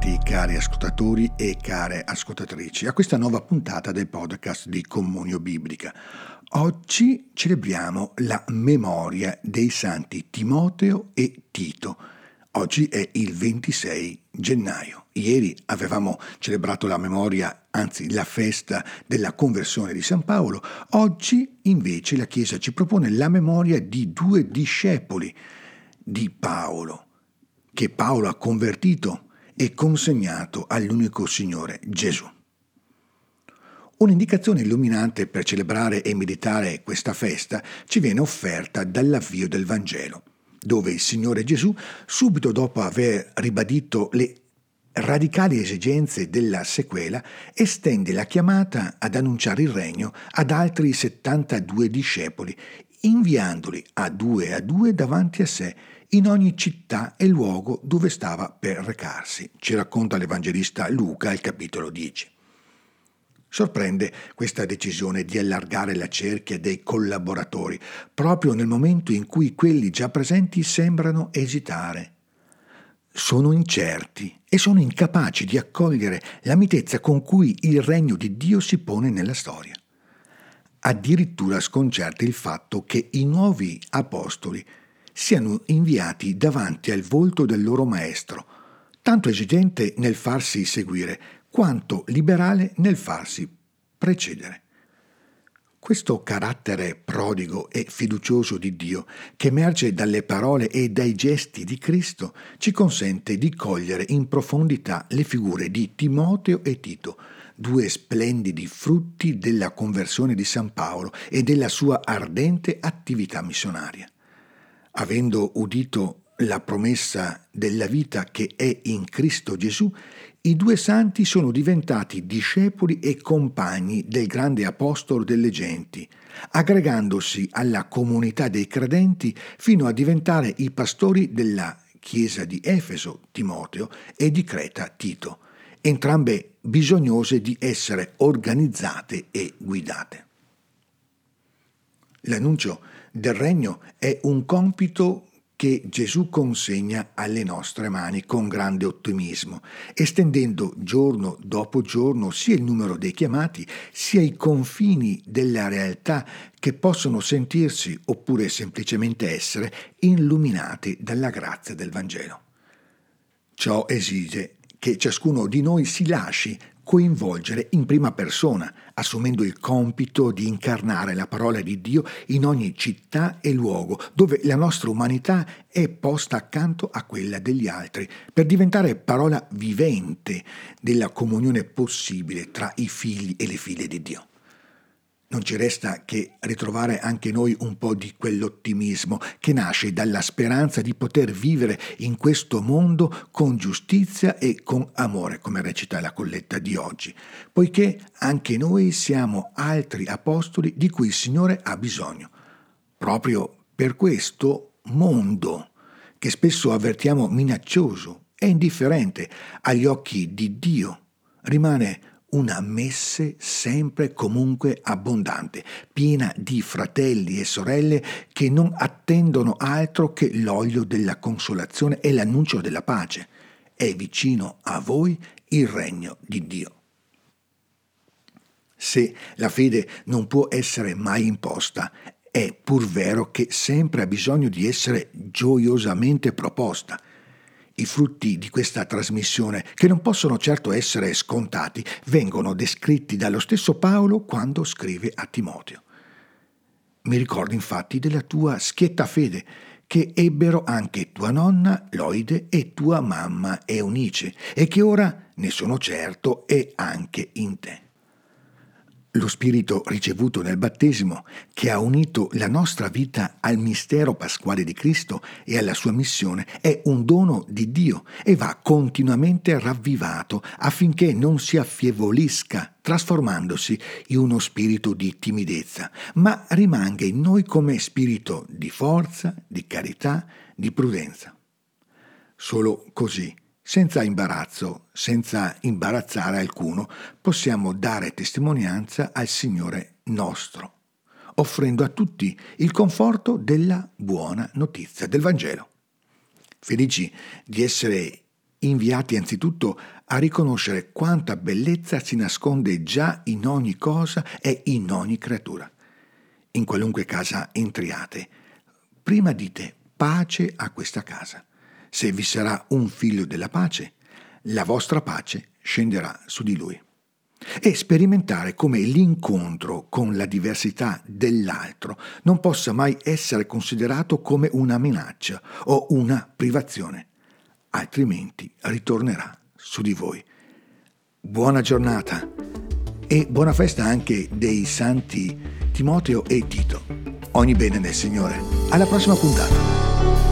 ritrovati cari ascoltatori e care ascoltatrici a questa nuova puntata del podcast di Comunio Biblica. Oggi celebriamo la memoria dei santi Timoteo e Tito. Oggi è il 26 gennaio. Ieri avevamo celebrato la memoria, anzi la festa della conversione di San Paolo. Oggi invece la Chiesa ci propone la memoria di due discepoli di Paolo, che Paolo ha convertito e consegnato all'unico Signore Gesù. Un'indicazione illuminante per celebrare e meditare questa festa ci viene offerta dall'avvio del Vangelo, dove il Signore Gesù, subito dopo aver ribadito le radicali esigenze della sequela, estende la chiamata ad annunciare il regno ad altri 72 discepoli, inviandoli a due a due davanti a sé in ogni città e luogo dove stava per recarsi, ci racconta l'Evangelista Luca al capitolo 10. Sorprende questa decisione di allargare la cerchia dei collaboratori, proprio nel momento in cui quelli già presenti sembrano esitare. Sono incerti e sono incapaci di accogliere la mitezza con cui il regno di Dio si pone nella storia. Addirittura sconcerta il fatto che i nuovi apostoli siano inviati davanti al volto del loro maestro, tanto esigente nel farsi seguire quanto liberale nel farsi precedere. Questo carattere prodigo e fiducioso di Dio, che emerge dalle parole e dai gesti di Cristo, ci consente di cogliere in profondità le figure di Timoteo e Tito, due splendidi frutti della conversione di San Paolo e della sua ardente attività missionaria. Avendo udito la promessa della vita che è in Cristo Gesù, i due santi sono diventati discepoli e compagni del grande apostolo delle genti, aggregandosi alla comunità dei credenti fino a diventare i pastori della chiesa di Efeso, Timoteo, e di Creta, Tito, entrambe bisognose di essere organizzate e guidate. L'annuncio del regno è un compito che Gesù consegna alle nostre mani con grande ottimismo, estendendo giorno dopo giorno sia il numero dei chiamati, sia i confini della realtà che possono sentirsi oppure semplicemente essere illuminati dalla grazia del Vangelo. Ciò esige che ciascuno di noi si lasci coinvolgere in prima persona, assumendo il compito di incarnare la parola di Dio in ogni città e luogo dove la nostra umanità è posta accanto a quella degli altri, per diventare parola vivente della comunione possibile tra i figli e le figlie di Dio. Non ci resta che ritrovare anche noi un po' di quell'ottimismo che nasce dalla speranza di poter vivere in questo mondo con giustizia e con amore, come recita la colletta di oggi, poiché anche noi siamo altri apostoli di cui il Signore ha bisogno. Proprio per questo mondo, che spesso avvertiamo minaccioso e indifferente agli occhi di Dio, rimane una messe sempre e comunque abbondante, piena di fratelli e sorelle che non attendono altro che l'olio della consolazione e l'annuncio della pace. È vicino a voi il regno di Dio. Se la fede non può essere mai imposta, è pur vero che sempre ha bisogno di essere gioiosamente proposta i frutti di questa trasmissione, che non possono certo essere scontati, vengono descritti dallo stesso Paolo quando scrive a Timoteo. Mi ricordo infatti della tua schietta fede, che ebbero anche tua nonna Loide e tua mamma Eunice, e che ora, ne sono certo, è anche in te. Lo Spirito ricevuto nel battesimo, che ha unito la nostra vita al mistero pasquale di Cristo e alla sua missione, è un dono di Dio e va continuamente ravvivato affinché non si affievolisca, trasformandosi in uno spirito di timidezza, ma rimanga in noi come spirito di forza, di carità, di prudenza. Solo così senza imbarazzo, senza imbarazzare alcuno, possiamo dare testimonianza al Signore nostro, offrendo a tutti il conforto della buona notizia del Vangelo. Felici di essere inviati anzitutto a riconoscere quanta bellezza si nasconde già in ogni cosa e in ogni creatura. In qualunque casa entriate, prima dite pace a questa casa. Se vi sarà un figlio della pace, la vostra pace scenderà su di lui. E sperimentare come l'incontro con la diversità dell'altro non possa mai essere considerato come una minaccia o una privazione, altrimenti ritornerà su di voi. Buona giornata e buona festa anche dei santi Timoteo e Tito. Ogni bene nel Signore. Alla prossima puntata.